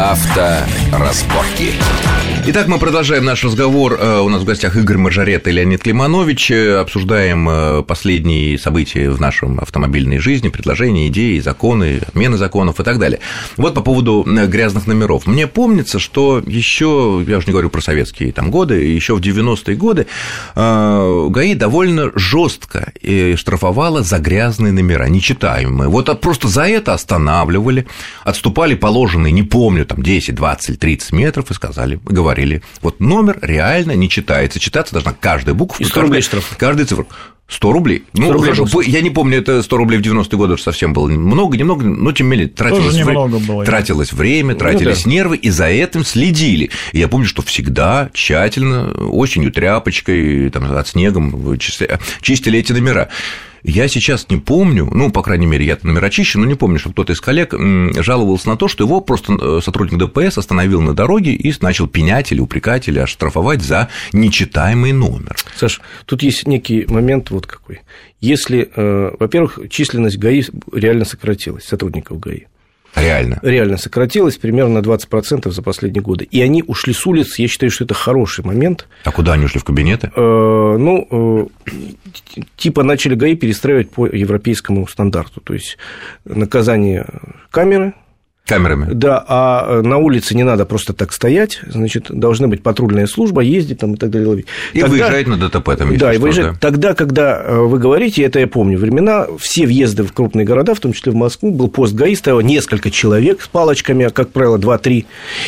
Авторазборки. Итак, мы продолжаем наш разговор. Э, у нас в гостях Игорь Маржарет и Леонид Климанович. Э, обсуждаем э, последние события в нашем автомобильной жизни, предложения, идеи, законы, отмены законов и так далее. Вот по поводу грязных номеров. Мне помнится, что еще, я уже не говорю про советские там годы, еще в 90-е годы ГАИ довольно жестко штрафовала за грязные номера, нечитаемые. Вот просто за это останавливали, отступали положенные, не помню, там 10, 20, 30 метров и сказали, говорили говорили. Вот номер реально не читается. Читаться должна каждая буква. И 100 рублей штраф. Каждая цифра. 100 рублей. 100 ну, рублей хорошо, я не помню, это 100 рублей в 90-е годы уже совсем было много, немного, но тем не менее тратилось, немного вре... было, тратилось время, тратились ну, да. нервы, и за этим следили. И я помню, что всегда тщательно, осенью тряпочкой, там, от снегом чистили эти номера. Я сейчас не помню, ну, по крайней мере, я-то номер очищен, но не помню, что кто-то из коллег жаловался на то, что его просто э, сотрудник ДПС остановил на дороге и начал пенять или упрекать, или оштрафовать за нечитаемый номер. Саш, тут есть некий момент вот какой. Если, э, во-первых, численность ГАИ реально сократилась, сотрудников ГАИ. Реально. Реально сократилось примерно на 20% за последние годы. И они ушли с улиц, я считаю, что это хороший момент. А куда они ушли, в кабинеты? Э, ну, э, типа начали ГАИ перестраивать по европейскому стандарту. То есть наказание камеры, камерами. Да, а э, на улице не надо просто так стоять, значит, должна быть патрульная служба, ездить там и так далее. Ловить. И Тогда, выезжать на ДТП там, Да, и выезжать. Да. Тогда, когда э, вы говорите, это я помню, времена, все въезды в крупные города, в том числе в Москву, был пост ГАИ, стояло несколько человек с палочками, а, как правило, 2-3,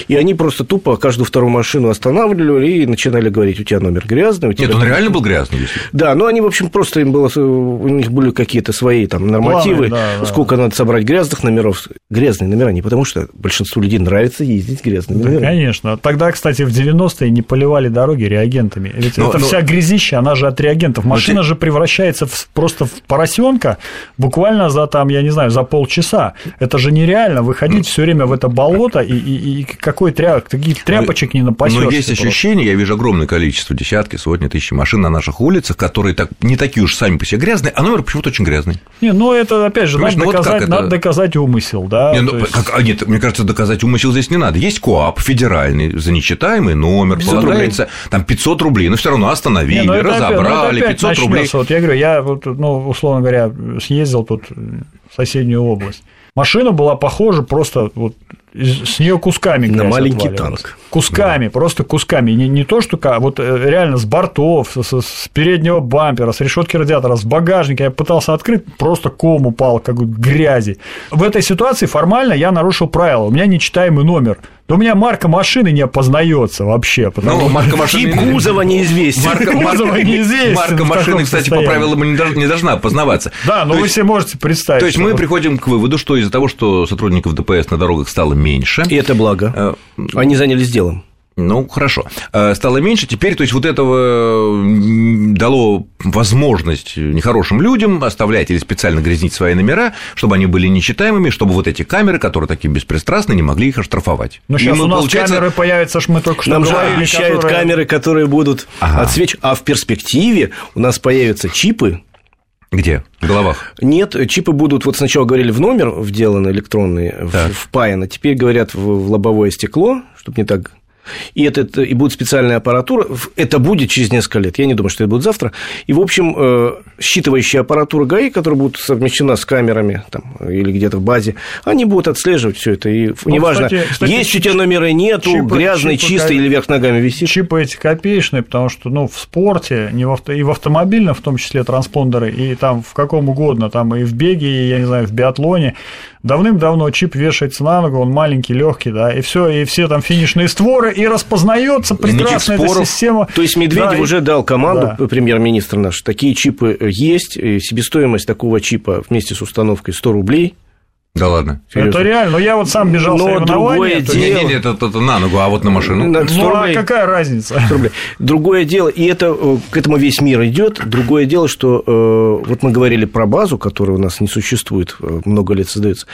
и они просто тупо каждую вторую машину останавливали и начинали говорить, у тебя номер грязный. У тебя... Нет, он реально был грязный. Если... Да, но они, в общем, просто им было, у них были какие-то свои там нормативы, Планы, да, сколько да. надо собрать грязных номеров. Грязные номера не потому что большинству людей нравится ездить грязными да, Конечно. Тогда, кстати, в 90-е не поливали дороги реагентами. Ведь но, это но... вся грязища, она же от реагентов. Машина но... же превращается в, просто в поросенка буквально за там, я не знаю, за полчаса. Это же нереально выходить все время в это болото и, и, и какой тряп, таких тряпочек не напасешь. Но есть ощущение, я вижу огромное количество, десятки, сотни тысяч машин на наших улицах, которые так, не такие уж сами по себе грязные, а номер почему-то очень грязный. Не, ну это опять же, надо, ну, доказать, вот надо доказать умысел, да. Не, ну, есть... как, а, нет, мне кажется, доказать умысел здесь не надо. Есть КОАП федеральный за нечитаемый номер, полагается там 500 рублей, но все равно остановили, не, ну, разобрали, опять, 500 рублей. Вот я говорю, я, вот, ну, условно говоря, съездил тут в соседнюю область. Машина была похожа просто вот с нее кусками на маленький танк. Кусками, да. просто кусками. Не, не то, что вот э, реально с бортов, с, с переднего бампера, с решетки радиатора, с багажника. Я пытался открыть, просто ком упал, как грязи. В этой ситуации формально я нарушил правила. У меня нечитаемый номер. Но у меня марка машины не опознается вообще. Потому... Ну, марка машины... Тип кузова неизвестен. Марка, марка, неизвестен марка машины, кстати, состоянии. по правилам не должна опознаваться. Да, но то вы есть, себе можете представить. То есть, мы приходим к выводу, что из-за того, что сотрудников ДПС на дорогах стало меньше. И это благо. Э, Они занялись делом. Ну, хорошо. Э, стало меньше. Теперь, то есть, вот этого дало возможность нехорошим людям оставлять или специально грязнить свои номера, чтобы они были нечитаемыми, чтобы вот эти камеры, которые такие беспристрастны, не могли их оштрафовать. Но сейчас ну, у нас получается... камеры появятся, мы только что Нам же обещают которые... камеры, которые будут ага. отсвечивать. А в перспективе у нас появятся чипы, где? В головах? Нет, чипы будут, вот сначала говорили, в номер вделаны электронные, так. впаяно, теперь говорят в лобовое стекло, чтобы не так и, это, и будет специальная аппаратура. Это будет через несколько лет. Я не думаю, что это будет завтра. И, в общем, э, считывающая аппаратура ГАИ, которая будет совмещена с камерами там, или где-то в базе, они будут отслеживать все это. И ну, неважно, кстати, кстати, есть у тебя номера, нету, чипы, грязный, чипы, чистый или вверх ногами висит. Чипы эти копеечные, потому что ну, в спорте, не в авто, и в автомобильном, в том числе транспондеры, и там в каком угодно, там и в беге, и, я не знаю, в биатлоне, давным-давно чип вешается на ногу, он маленький, легкий, да, и все, и все там финишные створы, и распознается прекрасно эта система. То есть Медведев да, уже дал команду, да. премьер-министр наш, такие чипы есть, себестоимость такого чипа вместе с установкой 100 рублей, да ладно. Серьезно? Это реально. Но я вот сам бежал Но другое дело... Нет, нет, нет, это, это на ногу, а вот на машину. На ну, а какая разница? Другое дело, и это э, к этому весь мир идет. Другое дело, что э, вот мы говорили про базу, которая у нас не существует, э, много лет создается.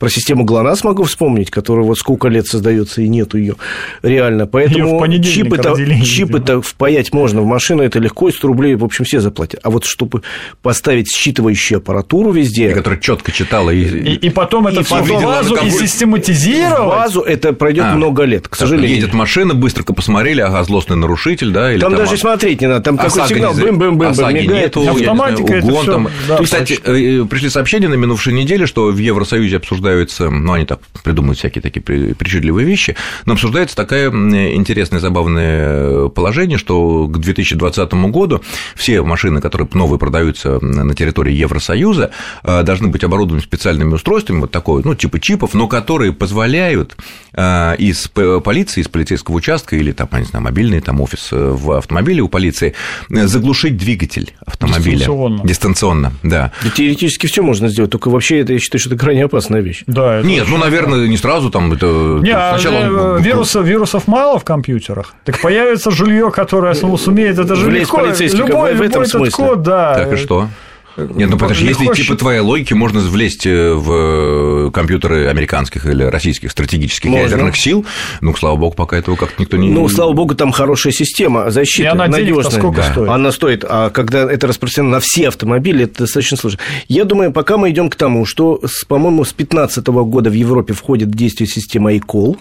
Про систему ГЛОНАСС могу вспомнить, которая вот сколько лет создается и нету ее реально. Поэтому чипы-то, чипы-то впаять можно в машину, это легко, и 100 рублей, в общем, все заплатят. А вот чтобы поставить считывающую аппаратуру везде... Которая четко читала и... и, и потом это все в базу и систематизировать. базу это пройдет а, много лет, к сожалению. Едет машина, быстренько посмотрели, ага, злостный нарушитель, да? Или там, там даже смотреть не надо, там какой сигнал, бым-бым-бым, мигает. Нету, Автоматика знаю, угон, там. Да, Кстати, э, пришли сообщения на минувшей неделе, что в Евросоюзе обсуждаются, ну, они так придумывают всякие такие причудливые вещи, но обсуждается такое интересное, забавное положение, что к 2020 году все машины, которые новые продаются на территории Евросоюза, э, должны быть оборудованы специальными устройствами, вот такой, ну, типа чипов, но которые позволяют э, из полиции, из полицейского участка или там, не знаю, мобильный там офис э, в автомобиле у полиции заглушить двигатель автомобиля. Дистанционно. Дистанционно, да. да теоретически все можно сделать, только вообще это, я считаю, что это крайне опасная вещь. Да, Нет, ну, наверное, не сразу там это... Не, а сначала он... вирусов, вирусов мало в компьютерах, так появится жулье, которое сумеет, это же легко. Любой, в этом смысле. код, да. Так и что? Нет, ну подожди, если идти по твоей логике, можно влезть э, в э, компьютеры американских или российских стратегических можно. ядерных сил. Ну, слава богу, пока этого как-то никто не... Ну, слава богу, там хорошая система защиты, И она надежная. сколько да. стоит? Она стоит, а когда это распространено на все автомобили, это достаточно сложно. Я думаю, пока мы идем к тому, что, по-моему, с 2015 года в Европе входит в действие система eCall.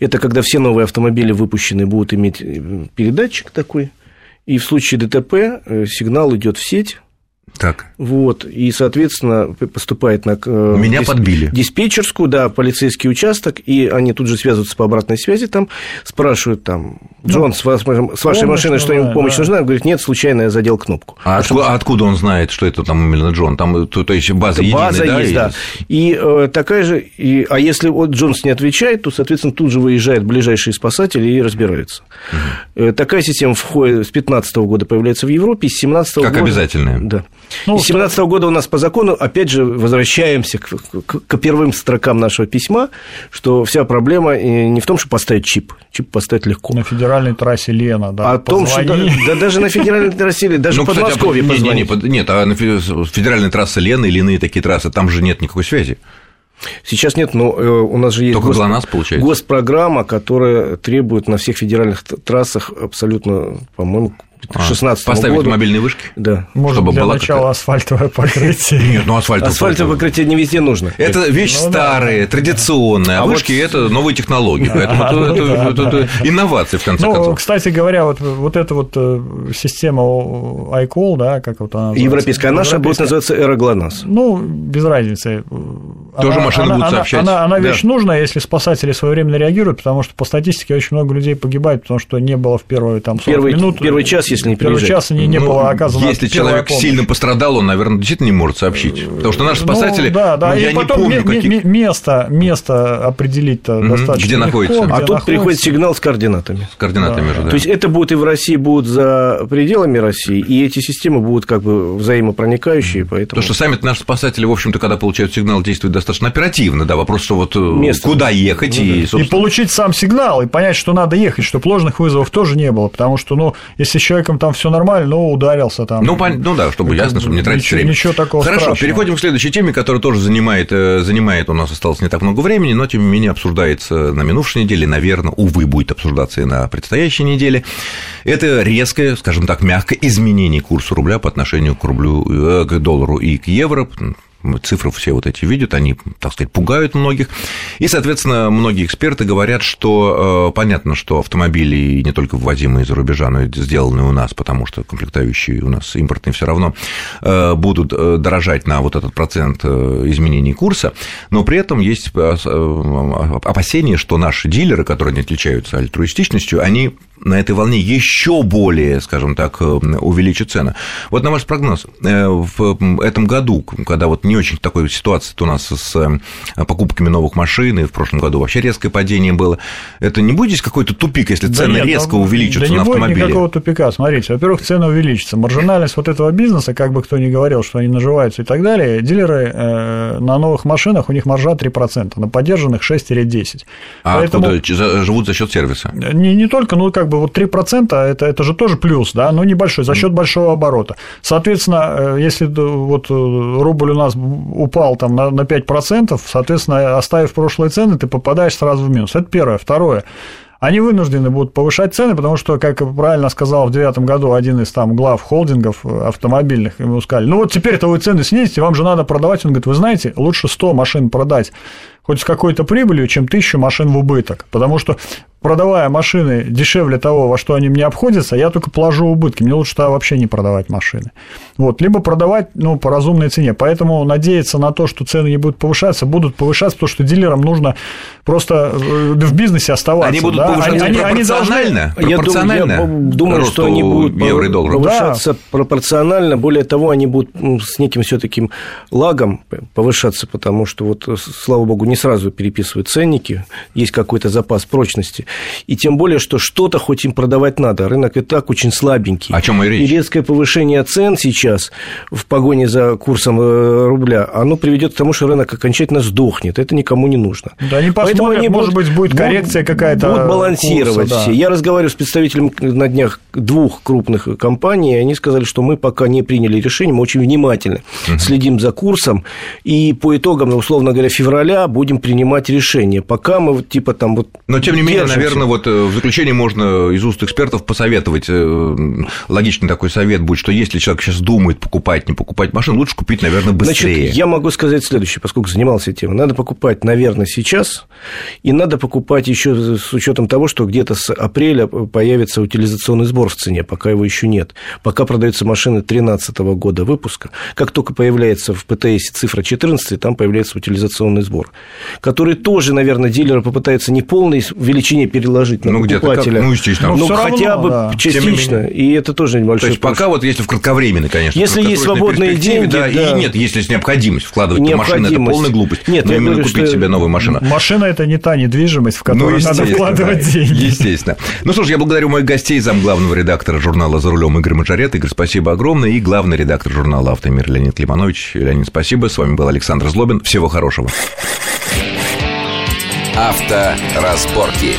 Это когда все новые автомобили выпущенные будут иметь э, передатчик такой, и в случае ДТП сигнал идет в сеть, так. Вот, и, соответственно, поступает на э, Меня дисп... подбили. диспетчерскую, да, полицейский участок, и они тут же связываются по обратной связи, там спрашивают, там, Джон, ну, с, вас, с вашей машиной что-нибудь помощь да. нужна? Он говорит, нет, случайно я задел кнопку. А откуда, что... откуда он знает, что это там именно Джон? Там, то, то есть база единая, база да? есть, да. И э, такая же, и, а если вот Джонс не отвечает, то, соответственно, тут же выезжают ближайшие спасатели и разбираются. Угу. Такая система входит с 2015 года появляется в Европе, с 2017 года... Как обязательная. Да. Ну, с 2017 года у нас по закону, опять же, возвращаемся к, к, к первым строкам нашего письма, что вся проблема не в том, что поставить чип. Чип поставить легко. На федеральной трассе Лена, да. А о том, что да, да даже на федеральной трассе, даже ну, в Подмосковье кстати, не, не, не, Нет, а на федеральной трассе Лена или иные такие трассы, там же нет никакой связи. Сейчас нет, но э, у нас же есть Только гос... ГЛОНАСС, получается. госпрограмма, которая требует на всех федеральных трассах абсолютно, по-моему, 16 а, Поставить году. мобильные вышки? Да. Может, чтобы для была начала какая... асфальтовое покрытие. Нет, ну асфальтовое, асфальтовое покрытие не везде нужно. Это вещь ну, старая, да. традиционная, а, а вышки вот... – это новые технологии, поэтому это инновации, в конце ну, концов. Кстати говоря, вот, вот эта вот э, система iCall, да, как вот она Европейская, наша будет называться Эроглонас. Ну, без разницы. Тоже машины будут сообщать. Она вещь нужная, если спасатели своевременно реагируют, потому что по статистике очень много людей погибает, потому что не было в первые там 40 минут. Первый час если не приезжать. Первый час не, не ну, было оказано Если человек помощь. сильно пострадал, он, наверное, действительно не может сообщить. Потому что наши ну, спасатели, ну, да, да. Ну, я и потом не помню, какие... место, место определить-то угу. достаточно Где легко, находится. Где а тут находится. приходит сигнал с координатами. С координатами да. же, да. То есть это будет и в России, будут за пределами России, и эти системы будут как бы взаимопроникающие, поэтому... Потому что сами наши спасатели, в общем-то, когда получают сигнал, действуют достаточно оперативно, да, вопрос, что вот э, место. куда ехать ну, и, собственно... и получить сам сигнал, и понять, что надо ехать, чтобы ложных вызовов тоже не было, потому что, ну, если с человеком там все нормально, ну, ударился там. Ну, пон... ну да, чтобы ясно, чтобы не тратить ничего, время. Ничего такого Хорошо, страшного. переходим к следующей теме, которая тоже занимает, э, занимает, у нас осталось не так много времени, но тем не менее обсуждается на минувшей неделе, наверное, увы, будет обсуждаться и на предстоящей неделе. Это резкое, скажем так, мягкое изменение курса рубля по отношению к рублю, э, к доллару и к евро цифры все вот эти видят, они, так сказать, пугают многих. И, соответственно, многие эксперты говорят, что э, понятно, что автомобили не только ввозимые из-за рубежа, но и сделанные у нас, потому что комплектующие у нас импортные все равно э, будут э, дорожать на вот этот процент изменений курса, но при этом есть опасения, что наши дилеры, которые не отличаются альтруистичностью, они на этой волне еще более, скажем так, увеличат цены. Вот на ваш прогноз, в этом году, когда вот не очень такой ситуации у нас с э, покупками новых машин, и в прошлом году вообще резкое падение было. Это не будет здесь какой-то тупик, если цены да нет, резко да, увеличатся да на автомобили? не будет никакого тупика. Смотрите, во-первых, цены увеличатся. Маржинальность вот этого бизнеса, как бы кто ни говорил, что они наживаются и так далее, дилеры э, на новых машинах, у них маржа 3%, на поддержанных 6-10%. А Поэтому... откуда живут за счет сервиса? Не, не только, ну, как бы вот 3% это, это же тоже плюс, да, но небольшой, за счет большого оборота. Соответственно, э, если вот рубль у нас упал там на, на 5%, соответственно, оставив прошлые цены, ты попадаешь сразу в минус. Это первое. Второе. они вынуждены будут повышать цены, потому что, как правильно сказал в девятом году один из там глав холдингов автомобильных, ему сказали, ну вот теперь-то вы цены снизите, вам же надо продавать. Он говорит, вы знаете, лучше 100 машин продать хоть с какой-то прибылью, чем тысячу машин в убыток. Потому что продавая машины дешевле того, во что они мне обходятся, я только положу убытки. Мне лучше тогда вообще не продавать машины. Вот. Либо продавать ну, по разумной цене. Поэтому надеяться на то, что цены не будут повышаться, будут повышаться, потому что дилерам нужно просто э, в бизнесе оставаться. Они будут да? повышаться они, пропорционально? Они должны... пропорционально? Я думаю, я думаю что они будут повышаться да. пропорционально. Более того, они будут с неким все таким лагом повышаться, потому что, вот, слава богу, не сразу переписывают ценники, есть какой-то запас прочности. И тем более, что что-то хоть им продавать надо. Рынок и так очень слабенький. О чем и речь? И резкое повышение цен сейчас в погоне за курсом э, рубля, оно приведет к тому, что рынок окончательно сдохнет. Это никому не нужно. Да, они посмотрят, Поэтому они может будут, быть, будет коррекция какая-то. Будут балансировать курса, да. все. Я разговариваю с представителями на днях двух крупных компаний, и они сказали, что мы пока не приняли решение, мы очень внимательно угу. следим за курсом, и по итогам, условно говоря, февраля будем принимать решение. Пока мы типа там вот Но, тем не менее, наверное, вот э, в заключение можно из уст экспертов посоветовать. Э, логичный такой совет будет, что если человек сейчас думает покупать, не покупать машину, лучше купить, наверное, быстрее. Значит, я могу сказать следующее, поскольку занимался темой. Надо покупать, наверное, сейчас, и надо покупать еще с учетом того, что где-то с апреля появится утилизационный сбор в цене, пока его еще нет. Пока продаются машины 2013 года выпуска. Как только появляется в ПТС цифра 14, там появляется утилизационный сбор, который тоже, наверное, дилеры попытаются не полной величине переложить на ну, покупателя. Как, ну, естественно. Ну, хотя равно, бы да. частично, и это тоже небольшой То есть, пока вот если в кратковременный, конечно. Если есть свободные деньги, да, да. И нет, если есть необходимость вкладывать в машину, это полная глупость. Нет, но именно говорю, купить что... себе новую машину. Машина – это не та недвижимость, в которую ну, надо вкладывать да, деньги. Естественно. Ну что ж, я благодарю моих гостей, зам главного редактора журнала «За рулем» Игорь Маджарет. Игорь, спасибо огромное. И главный редактор журнала «Автомир» Леонид Климанович. Леонид, спасибо. С вами был Александр Злобин. Всего хорошего. Авторазборки.